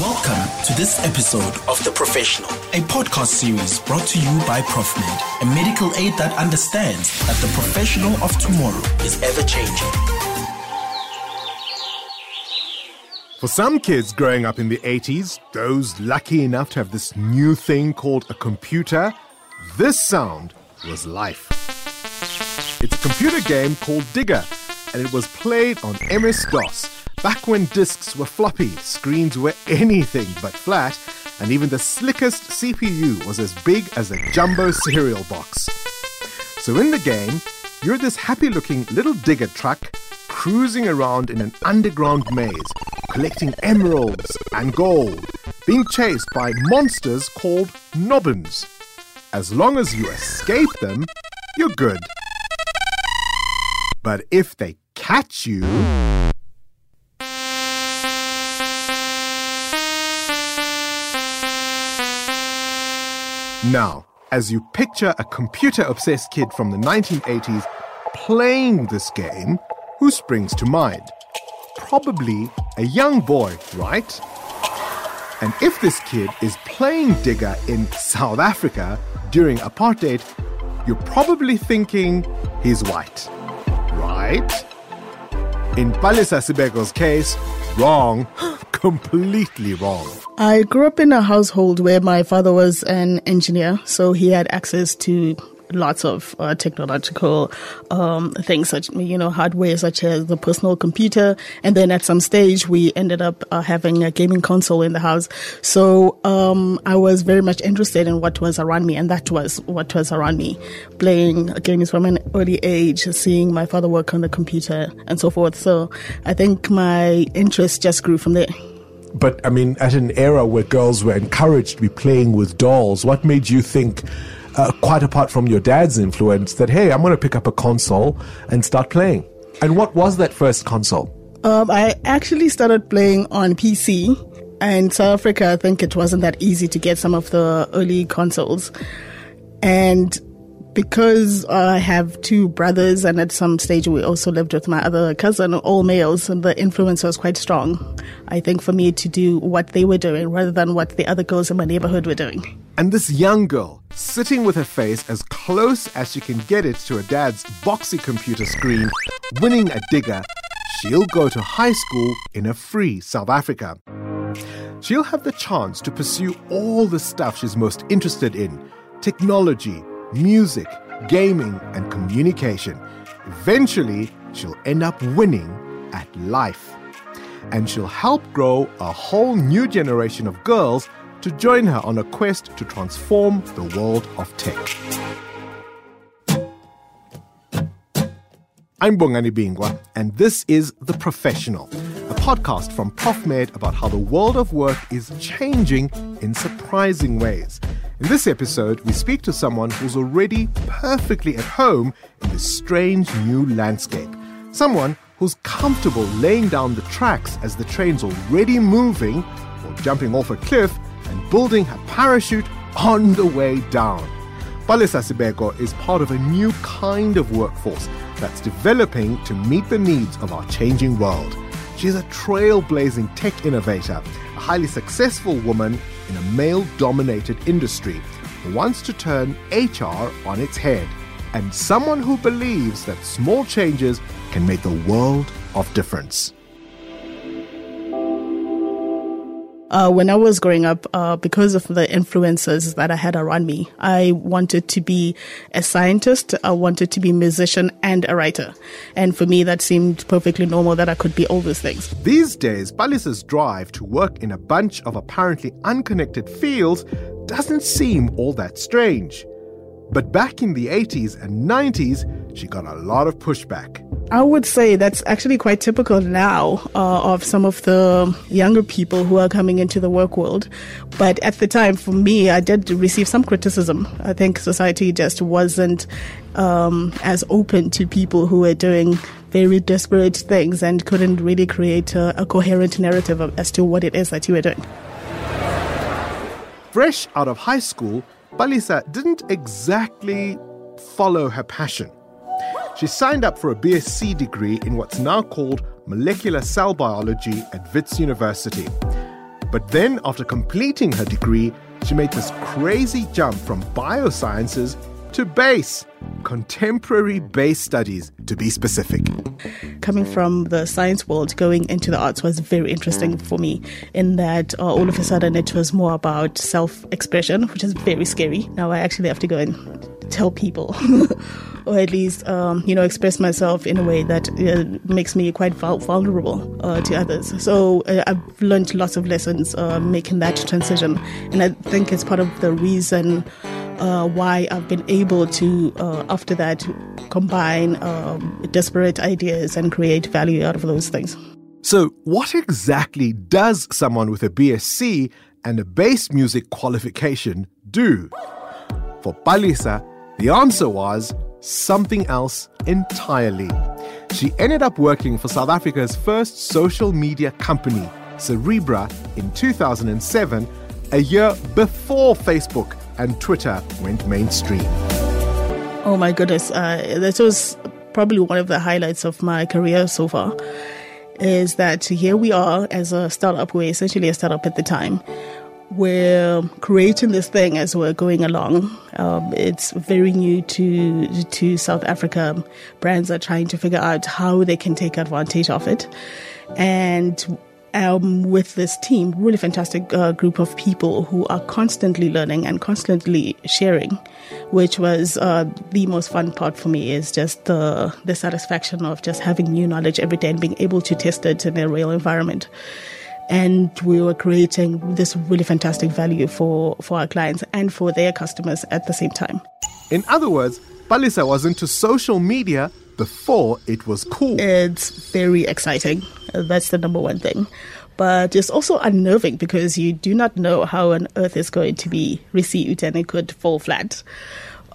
Welcome to this episode of The Professional, a podcast series brought to you by ProfMed, a medical aid that understands that the professional of tomorrow is ever changing. For some kids growing up in the 80s, those lucky enough to have this new thing called a computer, this sound was life. It's a computer game called Digger, and it was played on MS DOS Back when discs were floppy, screens were anything but flat, and even the slickest CPU was as big as a jumbo cereal box. So in the game, you're this happy looking little digger truck cruising around in an underground maze, collecting emeralds and gold, being chased by monsters called nobbins. As long as you escape them, you're good. But if they catch you, Now, as you picture a computer obsessed kid from the 1980s playing this game, who springs to mind? Probably a young boy, right? And if this kid is playing Digger in South Africa during apartheid, you're probably thinking he's white, right? In Palesa Sibeko's case, wrong, completely wrong. I grew up in a household where my father was an engineer, so he had access to lots of uh, technological um, things, such you know, hardware such as the personal computer, and then at some stage we ended up uh, having a gaming console in the house. So um, I was very much interested in what was around me, and that was what was around me, playing games from an early age, seeing my father work on the computer, and so forth. So I think my interest just grew from there. But I mean, at an era where girls were encouraged to be playing with dolls, what made you think, uh, quite apart from your dad's influence, that hey, I'm going to pick up a console and start playing? And what was that first console? Um, I actually started playing on PC. And South Africa, I think it wasn't that easy to get some of the early consoles. And because I have two brothers, and at some stage we also lived with my other cousin, all males, and the influence was quite strong. I think for me to do what they were doing rather than what the other girls in my neighborhood were doing. And this young girl, sitting with her face as close as she can get it to her dad's boxy computer screen, winning a digger, she'll go to high school in a free South Africa. She'll have the chance to pursue all the stuff she's most interested in technology, music, gaming, and communication. Eventually, she'll end up winning at life. And she'll help grow a whole new generation of girls to join her on a quest to transform the world of tech. I'm Bongani Bingwa, and this is The Professional, a podcast from ProfMed about how the world of work is changing in surprising ways. In this episode, we speak to someone who's already perfectly at home in this strange new landscape. Someone who's comfortable laying down the tracks as the train's already moving, or jumping off a cliff and building her parachute on the way down. Palesa Sibeko is part of a new kind of workforce that's developing to meet the needs of our changing world. She's a trailblazing tech innovator, a highly successful woman in a male dominated industry who wants to turn HR on its head, and someone who believes that small changes can make the world of difference. Uh, when I was growing up, uh, because of the influences that I had around me, I wanted to be a scientist. I wanted to be a musician and a writer. And for me, that seemed perfectly normal that I could be all those things. These days, Palesa's drive to work in a bunch of apparently unconnected fields doesn't seem all that strange. But back in the 80s and 90s, she got a lot of pushback. I would say that's actually quite typical now uh, of some of the younger people who are coming into the work world. But at the time, for me, I did receive some criticism. I think society just wasn't um, as open to people who were doing very disparate things and couldn't really create a, a coherent narrative as to what it is that you were doing. Fresh out of high school, Palesa didn't exactly follow her passion. She signed up for a BSc degree in what's now called molecular cell biology at Wits University. But then, after completing her degree, she made this crazy jump from biosciences to bass, contemporary bass studies to be specific. Coming from the science world, going into the arts was very interesting for me in that uh, all of a sudden it was more about self expression, which is very scary. Now I actually have to go and tell people. or at least, um, you know, express myself in a way that uh, makes me quite vulnerable uh, to others. So uh, I've learned lots of lessons uh, making that transition, and I think it's part of the reason uh, why I've been able to, uh, after that, combine um, disparate ideas and create value out of those things. So, what exactly does someone with a BSc and a bass music qualification do? For Palesa, the answer was something else entirely. She ended up working for South Africa's first social media company, Cerebra, in 2007, a year before Facebook and Twitter went mainstream. Oh my goodness, uh, that was probably one of the highlights of my career so far. Is that here we are as a startup, we're essentially a startup at the time. We're creating this thing as we're going along. Um, it's very new to to South Africa. Brands are trying to figure out how they can take advantage of it, and um, with this team, really fantastic uh, group of people who are constantly learning and constantly sharing, which was uh, the most fun part for me. Is just the the satisfaction of just having new knowledge every day and being able to test it in a real environment. And we were creating this really fantastic value for for our clients and for their customers at the same time. In other words, Palesa was into social media before it was cool. It's very exciting. That's the number one thing. But it's also unnerving because you do not know how on earth is going to be received and it could fall flat.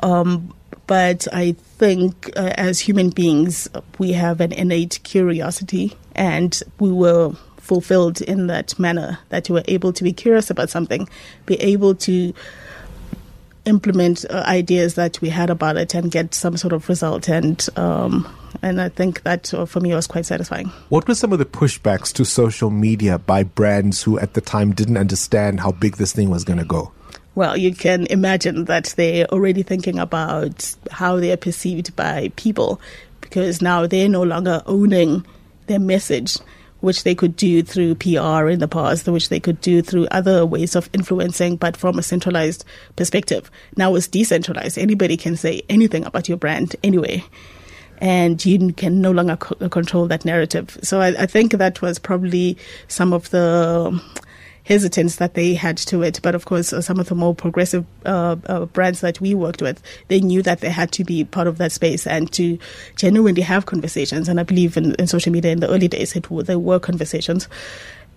Um, but I think uh, as human beings, we have an innate curiosity and we were fulfilled in that manner that we were able to be curious about something, be able to implement uh, ideas that we had about it and get some sort of result. And um, and I think that uh, for me was quite satisfying. What were some of the pushbacks to social media by brands who at the time didn't understand how big this thing was going to go? Well, you can imagine that they're already thinking about how they are perceived by people because now they're no longer owning their message which they could do through PR in the past, which they could do through other ways of influencing, but from a centralized perspective. Now it's decentralized. Anybody can say anything about your brand anyway. And you can no longer co- control that narrative. So I, I think that was probably some of the hesitance that they had to it. But of course, some of the more progressive uh, uh, brands that we worked with, they knew that they had to be part of that space and to genuinely have conversations. And I believe in, in social media in the early days, it there were conversations.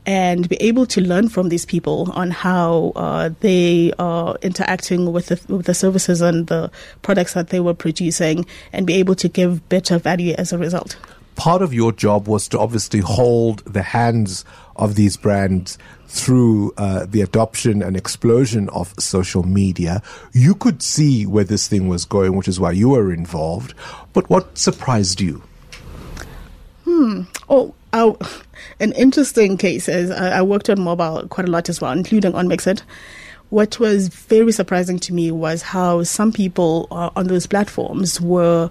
And be able to learn from these people on how uh, they are interacting with the, with the services and the products that they were producing, and be able to give better value as a result part of your job was to obviously hold the hands of these brands through uh, the adoption and explosion of social media. You could see where this thing was going, which is why you were involved. But what surprised you? Hmm. Oh, oh an interesting case is I, I worked on mobile quite a lot as well, including on Mxit. What was very surprising to me was how some people uh, on those platforms were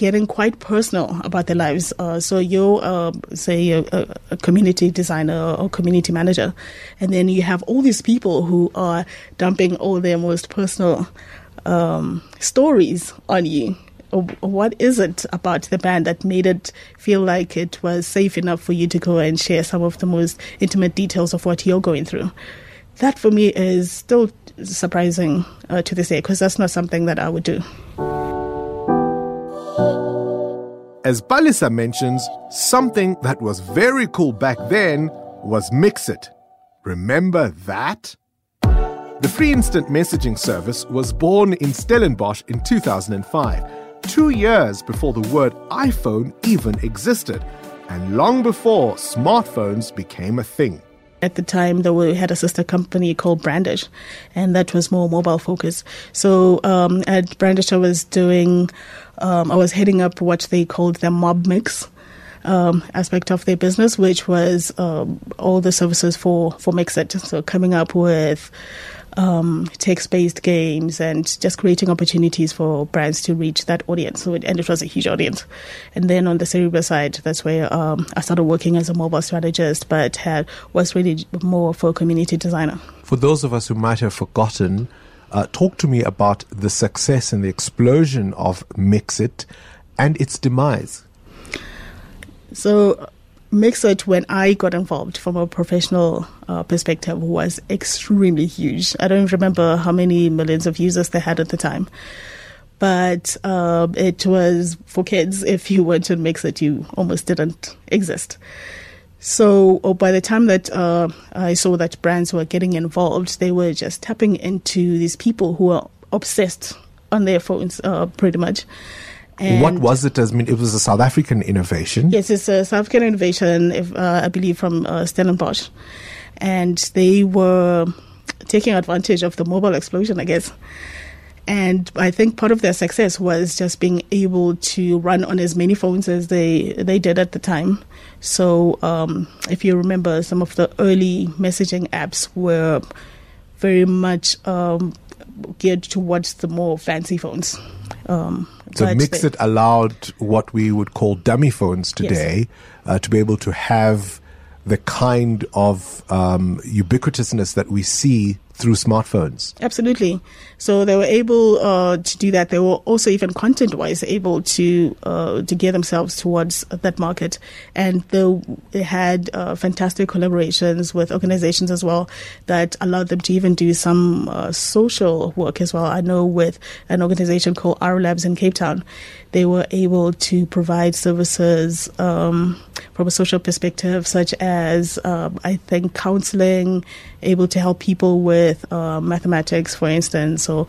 getting quite personal about their lives. Uh, so you're, uh, say, a, a, community designer or community manager, and then you have all these people who are dumping all their most personal um, stories on you. What is it about the band that made it feel like it was safe enough for you to go and share some of the most intimate details of what you're going through? That for me is still surprising uh, to this day because that's not something that I would do. As Palesa mentions, something that was very cool back then was Mxit. Remember that? The free instant messaging service was born in Stellenbosch in 2005, two years before the word iPhone even existed, and long before smartphones became a thing. At the time, though, we had a sister company called Brandish, and that was more mobile focused. So um, at Brandish, I was doing, um, I was heading up what they called the mob mix. um, aspect of their business, which was um, all the services for for Mxit. So coming up with um, text-based games and just creating opportunities for brands to reach that audience. So it, and it was a huge audience. And then on the Cerebra side, that's where um, I started working as a mobile strategist, but had was really more for a community designer. For those of us who might have forgotten, uh, talk to me about the success and the explosion of Mxit and its demise. So Mxit, when I got involved from a professional uh, perspective, was extremely huge. I don't remember how many millions of users they had at the time. But uh, it was for kids. If you went to Mxit, you almost didn't exist. So oh, by the time that uh, I saw that brands were getting involved, they were just tapping into these people who are obsessed on their phones, uh, pretty much. And what was it? As I mean, it was a South African innovation. Yes, it's a South African innovation, if, uh, I believe, from uh, Stellenbosch, and they were taking advantage of the mobile explosion, I guess. And I think part of their success was just being able to run on as many phones as they they did at the time. So um, if you remember, some of the early messaging apps were very much um, geared towards the more fancy phones. Um, so Mxit allowed what we would call dummy phones today yes. uh, to be able to have the kind of um, ubiquitousness that we see through smartphones. Absolutely. So they were able uh, to do that. They were also even content-wise able to uh, to gear themselves towards that market, and they had uh, fantastic collaborations with organizations as well that allowed them to even do some uh, social work as well. I know with an organization called R Labs in Cape Town, they were able to provide services um, from a social perspective, such as um, I think counseling, able to help people with uh, mathematics, for instance, or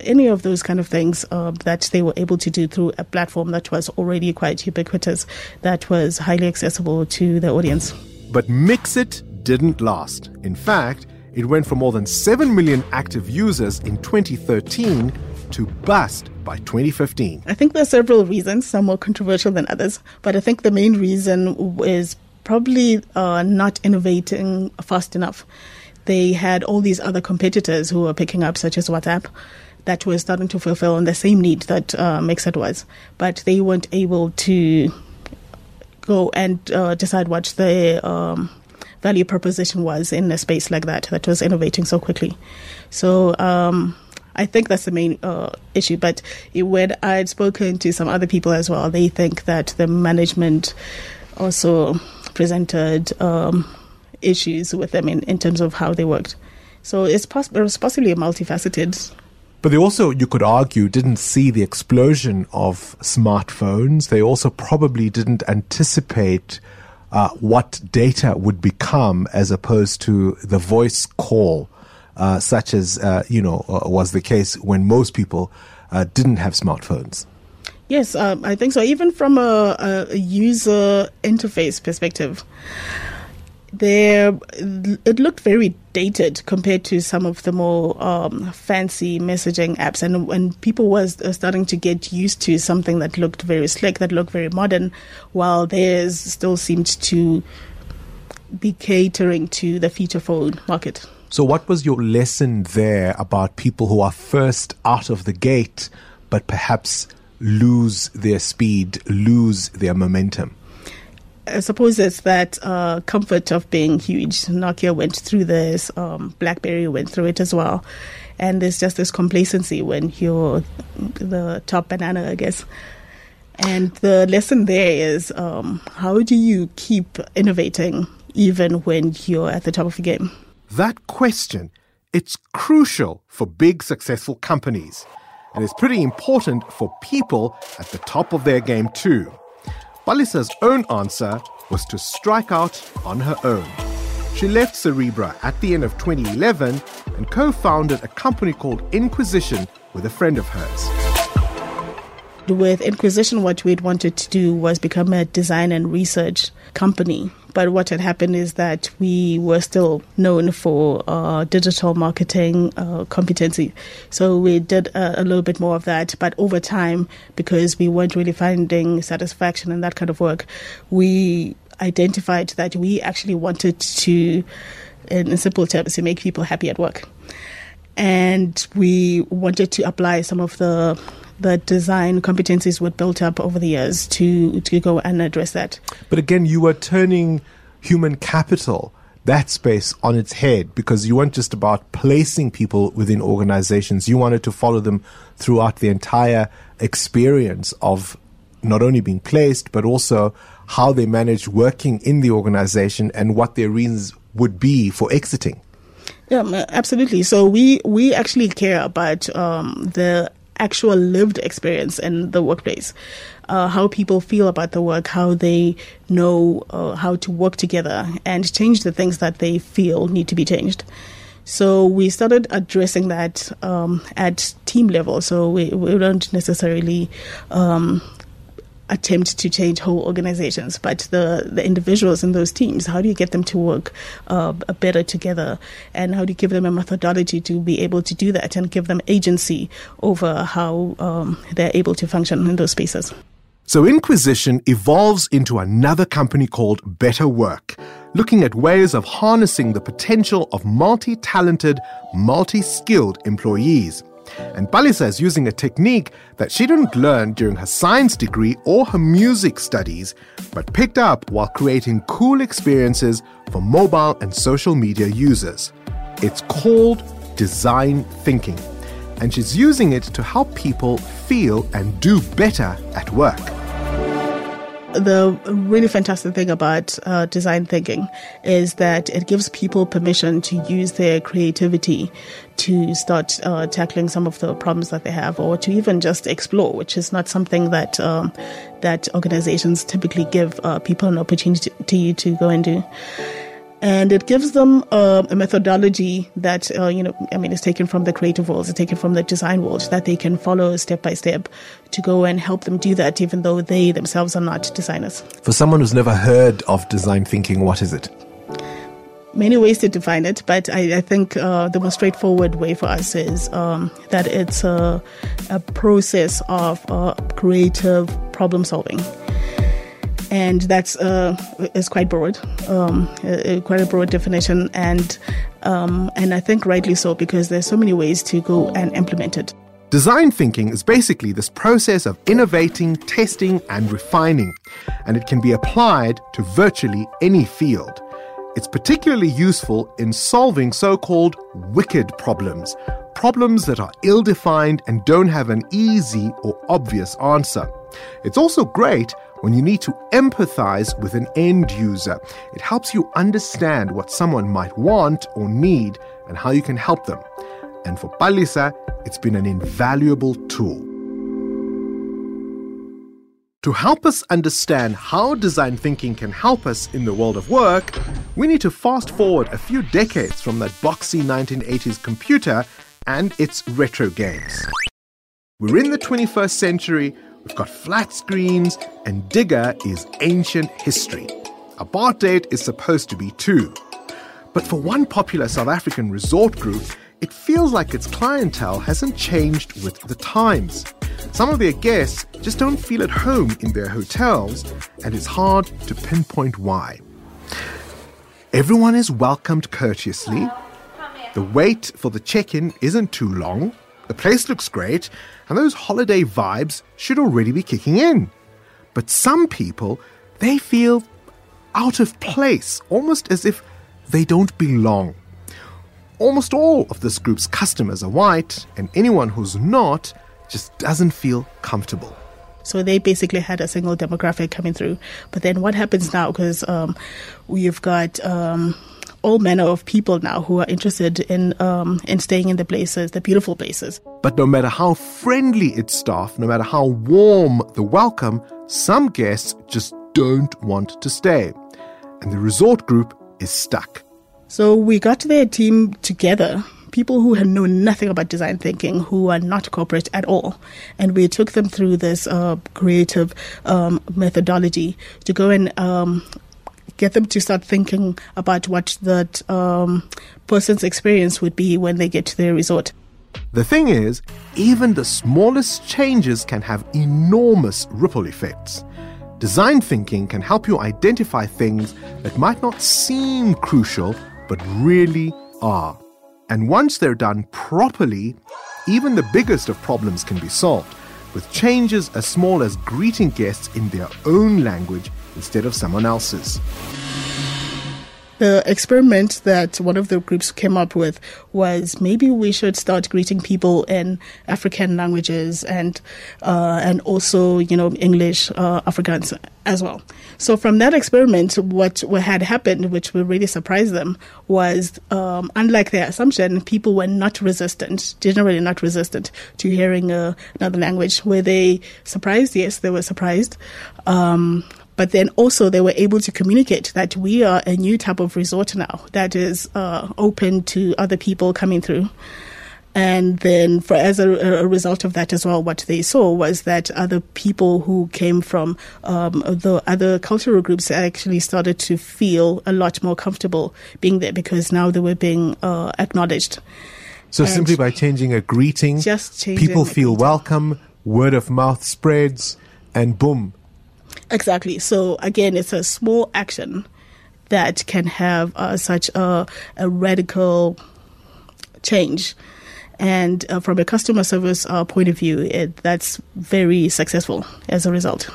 any of those kind of things uh, that they were able to do through a platform that was already quite ubiquitous, that was highly accessible to the audience. But Mxit didn't last. In fact, it went from more than 7 million active users in 2013 to bust by 2015. I think there are several reasons, some more controversial than others, but I think the main reason is probably uh, not innovating fast enough. They had all these other competitors who were picking up, such as WhatsApp, that were starting to fulfill on the same need that uh, Mxit was, but they weren't able to go and uh, decide what the um, value proposition was in a space like that that was innovating so quickly. So um, I think that's the main uh, issue. But when I'd spoken to some other people as well, they think that the management also presented um, issues with them in, in terms of how they worked. So it's, poss- it was possibly a multifaceted. But they also, you could argue, didn't see the explosion of smartphones. They also probably didn't anticipate uh, what data would become as opposed to the voice call uh, such as uh, you know uh, was the case when most people uh, didn't have smartphones. Yes, um, I think so. Even from a, a user interface perspective, there it looked very dated compared to some of the more um, fancy messaging apps and when people was starting to get used to something that looked very slick that looked very modern while theirs still seemed to be catering to the feature phone market so, what was your lesson there about people who are first out of the gate, but perhaps lose their speed, lose their momentum? I suppose it's that uh, comfort of being huge. Nokia went through this, um, BlackBerry went through it as well. And there's just this complacency when you're the top banana, I guess. And the lesson there is um, how do you keep innovating even when you're at the top of the game? That question, it's crucial for big successful companies. And it's pretty important for people at the top of their game too. Palesa's own answer was to strike out on her own. She left Cerebra at the end of 2011 and co founded a company called Inquisition with a friend of hers. With Inquisition, what we'd wanted to do was become a design and research company. But what had happened is that we were still known for uh, digital marketing uh, competency. So we did a, a, little bit more of that. But over time, because we weren't really finding satisfaction in that kind of work, we identified that we actually wanted to, in simple terms, to make people happy at work. And we wanted to apply some of the the design competencies were built up over the years to to go and address that. But again, you were turning human capital that space on its head because you weren't just about placing people within organizations. You wanted to follow them throughout the entire experience of not only being placed, but also how they managed working in the organization and what their reasons would be for exiting. Yeah, absolutely. So we we actually care about um, the actual lived experience in the workplace. Uh, how people feel about the work, how they know uh, how to work together and change the things that they feel need to be changed. So we started addressing that um, at team level. So we, we don't necessarily um, attempt to change whole organizations, but the, the individuals in those teams, how do you get them to work uh, better together? And how do you give them a methodology to be able to do that and give them agency over how um, they're able to function in those spaces? So Inquisition evolves into another company called Better Work, looking at ways of harnessing the potential of multi talented, multi skilled employees. And Palesa is using a technique that she didn't learn during her science degree or her music studies, but picked up while creating cool experiences for mobile and social media users. It's called design thinking, and she's using it to help people feel and do better at work the really fantastic thing about uh, design thinking is that it gives people permission to use their creativity to start uh, tackling some of the problems that they have, or to even just explore, which is not something that um, that organizations typically give uh, people an opportunity to, to go and do. And it gives them uh, a methodology that uh, you know i mean is taken from the creative world it's taken from the design world that they can follow step by step to go and help them do that even though they themselves are not designers. For someone who's never heard of design thinking what is it many ways to define it but i, I think uh, the most straightforward way for us is um, that it's a, a process of uh, creative problem solving and that's uh, is quite broad, um, quite a broad definition, and um, and I think rightly so because there's so many ways to go and implement it. Design thinking is basically this process of innovating, testing, and refining, and it can be applied to virtually any field. It's particularly useful in solving so called wicked problems, problems that are ill defined and don't have an easy or obvious answer. It's also great when you need to empathize with an end user. It helps you understand what someone might want or need and how you can help them. And for Palesa, it's been an invaluable tool. To help us understand how design thinking can help us in the world of work, we need to fast forward a few decades from that boxy 1980s computer and its retro games. We're in the 21st century We've got flat screens, and Digger is ancient history. A bar date is supposed to be two. But for one popular South African resort group, it feels like its clientele hasn't changed with the times. Some of their guests just don't feel at home in their hotels, and it's hard to pinpoint why. Everyone is welcomed courteously. The wait for the check in isn't too long. The place looks great, and those holiday vibes should already be kicking in. But some people, they feel out of place, almost as if they don't belong. Almost all of this group's customers are white, and anyone who's not just doesn't feel comfortable. So they basically had a single demographic coming through. But then what happens now? Because um, we've got um, all manner of people now who are interested in um, in staying in the places, the beautiful places. But no matter how friendly its staff, no matter how warm the welcome, some guests just don't want to stay, and the resort group is stuck. So we got their team together people who had known nothing about design thinking, who are not corporate at all. And we took them through this uh, creative um, methodology to go and um, get them to start thinking about what that um, person's experience would be when they get to their resort. The thing is, even the smallest changes can have enormous ripple effects. Design thinking can help you identify things that might not seem crucial, but really are. And once they're done properly, even the biggest of problems can be solved, with changes as small as greeting guests in their own language instead of someone else's. The experiment that one of the groups came up with was maybe we should start greeting people in African languages and uh, and also you know English, uh, Afrikaans as well. So from that experiment, what, had happened, which really surprised them, was um, unlike their assumption, people were not resistant, generally not resistant to hearing uh, another language. Were they surprised? Yes, they were surprised. Um, but then also they were able to communicate that we are a new type of resort now that is uh, open to other people coming through. And then, for as a, a, result of that as well, what they saw was that other people who came from um, the other cultural groups actually started to feel a lot more comfortable being there because now they were being uh, acknowledged. So, and simply by changing a greeting, just people feel welcome, word of mouth spreads, and boom, Exactly. So again, it's a small action that can have uh, such a, a, radical change. And uh, from a customer service uh, point of view, it, that's very successful as a result.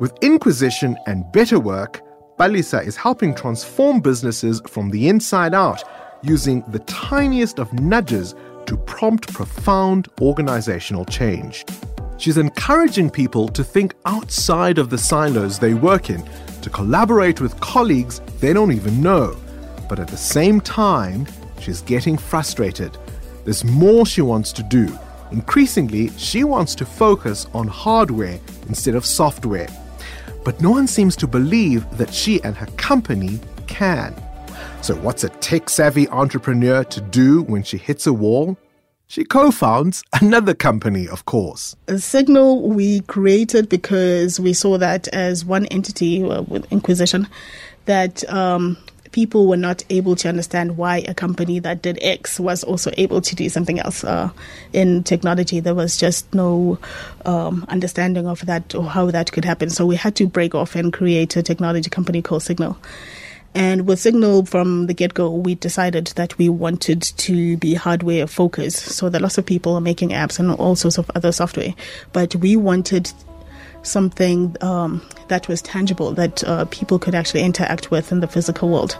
With Inquisition and Better Work, Palesa is helping transform businesses from the inside out using the tiniest of nudges to prompt profound organizational change. She's encouraging people to think outside of the silos they work in, to collaborate with colleagues they don't even know. But at the same time, she's getting frustrated. There's more she wants to do. Increasingly, she wants to focus on hardware instead of software. But no one seems to believe that she and her company can. So, what's a tech savvy entrepreneur to do when she hits a wall? She co founds another company, of course. A Signal we created because we saw that as one entity uh, with Inquisition, that um, people were not able to understand why a company that did X was also able to do something else uh, in technology. There was just no um, understanding of that or how that could happen. So we had to break off and create a technology company called Signal. And with Signal from the get go, we decided that we wanted to be hardware focused. So that lots of people are making apps and all sorts of other software. But we wanted something um, that was tangible, that uh, people could actually interact with in the physical world.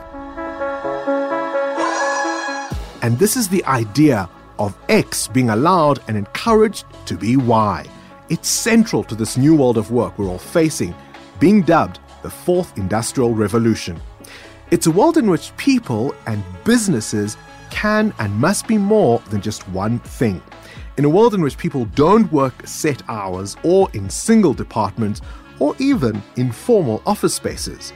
And this is the idea of X being allowed and encouraged to be Y. It's central to this new world of work we're all facing, being dubbed the fourth industrial revolution. It's a world in which people and businesses can and must be more than just one thing. In a world in which people don't work set hours or in single departments or even in formal office spaces.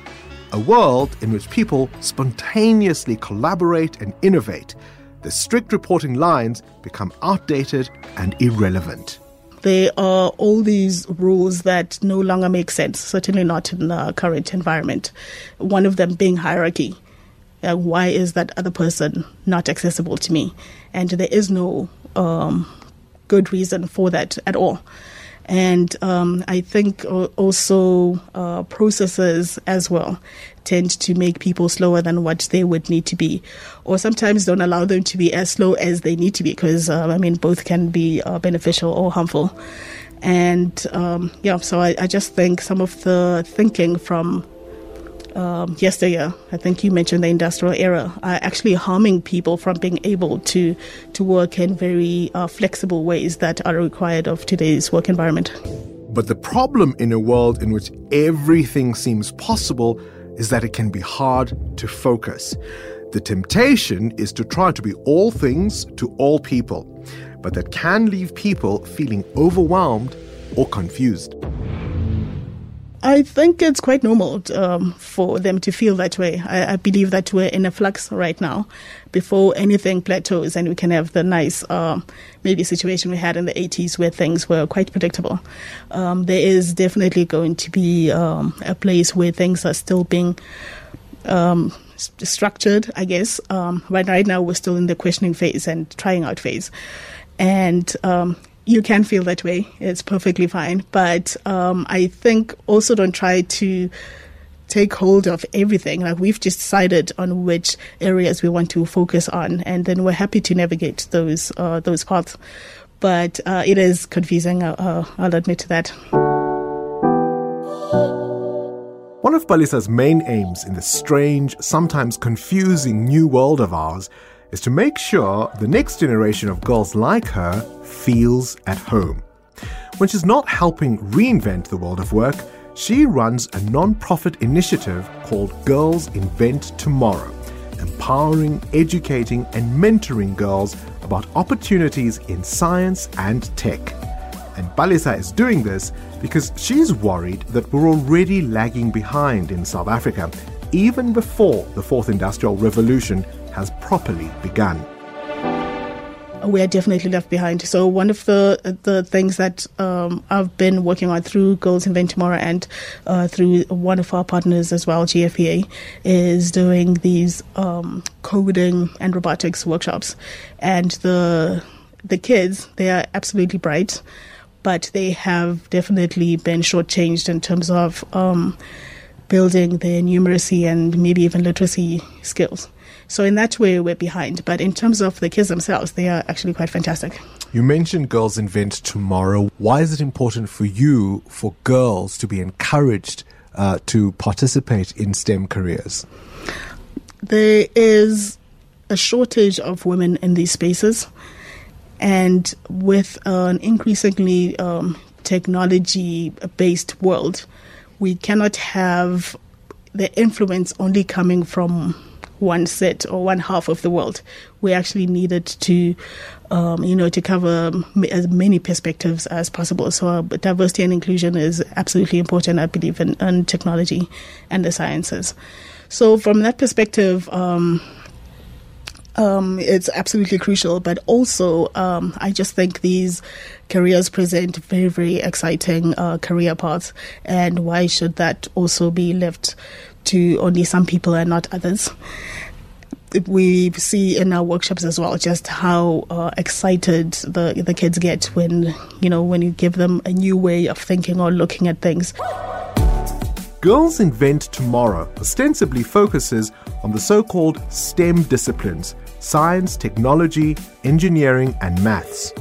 A world in which people spontaneously collaborate and innovate. The strict reporting lines become outdated and irrelevant there are all these rules that no longer make sense, certainly not in the current environment. One of them being hierarchy. Uh, why is that other person not accessible to me? And there is no um, good reason for that at all. And um, I think also uh, processes as well tend to make people slower than what they would need to be, or sometimes don't allow them to be as slow as they need to be, because uh, I mean, both can be uh, beneficial or harmful. And um, yeah, so I, I, just think some of the thinking from um, I think you mentioned the industrial era, are actually harming people from being able to to work in very uh, flexible ways that are required of today's work environment. But the problem in a world in which everything seems possible is that it can be hard to focus. The temptation is to try to be all things to all people, but that can leave people feeling overwhelmed or confused. I think it's quite normal um, for them to feel that way. I, I, believe that we're in a flux right now before anything plateaus and we can have the nice, uh, maybe situation we had in the 80s where things were quite predictable. Um, there is definitely going to be um, a place where things are still being um, structured, I guess. Um, right, now, we're still in the questioning phase and trying out phase. And um, you can feel that way. It's perfectly fine. But um, I think also don't try to take hold of everything. Like we've just decided on which areas we want to focus on, and then we're happy to navigate those uh, those paths. But uh, it is confusing. Uh I'll admit to that. One of Palesa's main aims in the strange, sometimes confusing new world of ours is to make sure the next generation of girls like her feels at home. When she's not helping reinvent the world of work, she runs a non-profit initiative called Girls Invent Tomorrow, empowering, educating, and mentoring girls about opportunities in science and tech. And Palesa is doing this because she's worried that we're already lagging behind in South Africa, even before the fourth industrial revolution has properly begun we are definitely left behind. So one of the the things that um, I've been working on through Girls Invent Tomorrow and uh, through one of our partners as well, GFPA, is doing these um, coding and robotics workshops. And the the kids, they are absolutely bright, but they have definitely been shortchanged in terms of um, building their numeracy and maybe even literacy skills. So in that way, we're behind. But in terms of the kids themselves, they are actually quite fantastic. You mentioned Girls Invent Tomorrow. Why is it important for you for girls to be encouraged uh, to participate in STEM careers? There is a shortage of women in these spaces. And with an increasingly um, technology based world, we cannot have the influence only coming from one set or one half of the world. We actually needed to, um, you know, to cover as many perspectives as possible. So uh, diversity and inclusion is absolutely important, I believe, in, in technology and the sciences. So from that perspective, um, um, it's absolutely crucial. But also, um, I just think these careers present very, very exciting uh, career paths. And why should that also be left to only some people and not others? we see in our workshops as well just how uh, excited the the kids get when you know when you give them a new way of thinking or looking at things. Girls Invent Tomorrow ostensibly focuses on the so-called STEM disciplines science, technology, engineering, and maths.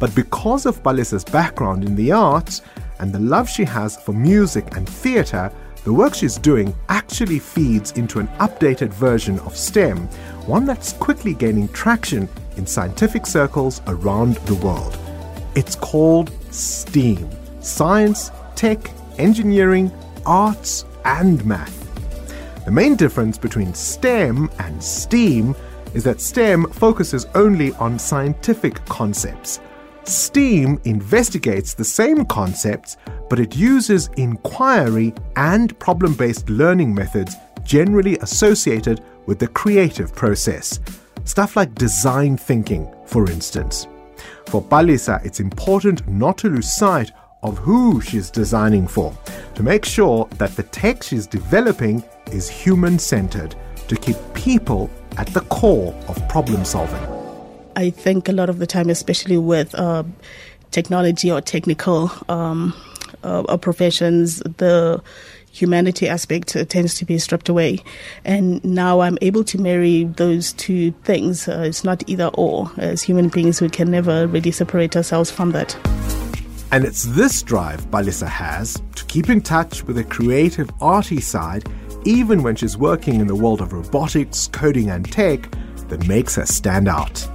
But because of Palesa's background in the arts and the love she has for music and theatre, the work she's doing actually feeds into an updated version of STEM, one that's quickly gaining traction in scientific circles around the world. It's called STEAM Science, Tech, Engineering, Arts, and Math. The main difference between STEM and STEAM is that STEM focuses only on scientific concepts. STEAM investigates the same concepts, but it uses inquiry and problem based learning methods generally associated with the creative process. Stuff like design thinking, for instance. For Palesa, it's important not to lose sight of who she's designing for, to make sure that the tech she's developing is human centered, to keep people at the core of problem solving. I think a lot of the time, especially with uh, technology or technical um, uh, professions, the humanity aspect uh, tends to be stripped away. And now I'm able to marry those two things. Uh, it's not either or. As human beings, we can never really separate ourselves from that. And it's this drive Palesa has to keep in touch with the creative, arty side even when she's working in the world of robotics, coding, and tech, that makes her stand out.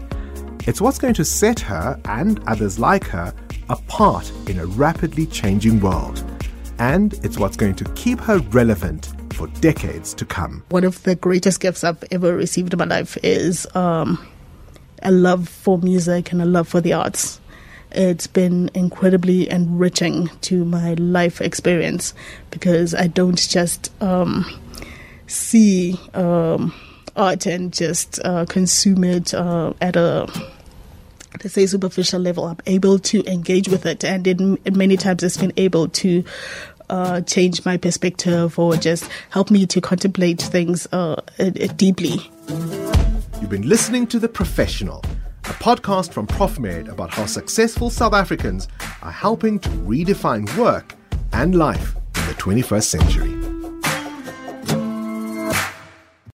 It's what's going to set her and others like her apart in a rapidly changing world. And it's what's going to keep her relevant for decades to come. One of the greatest gifts I've ever received in my life is um, a love for music and a love for the arts. It's been incredibly enriching to my life experience because I don't just um, see um, art and just uh, consume it uh, at a let's say superficial level. I'm able to engage with it, and it, many times it's been able to uh, change my perspective or just help me to contemplate things uh, deeply. You've been listening to The Professional, a podcast from ProfMed about how successful South Africans are helping to redefine work and life in the 21st century.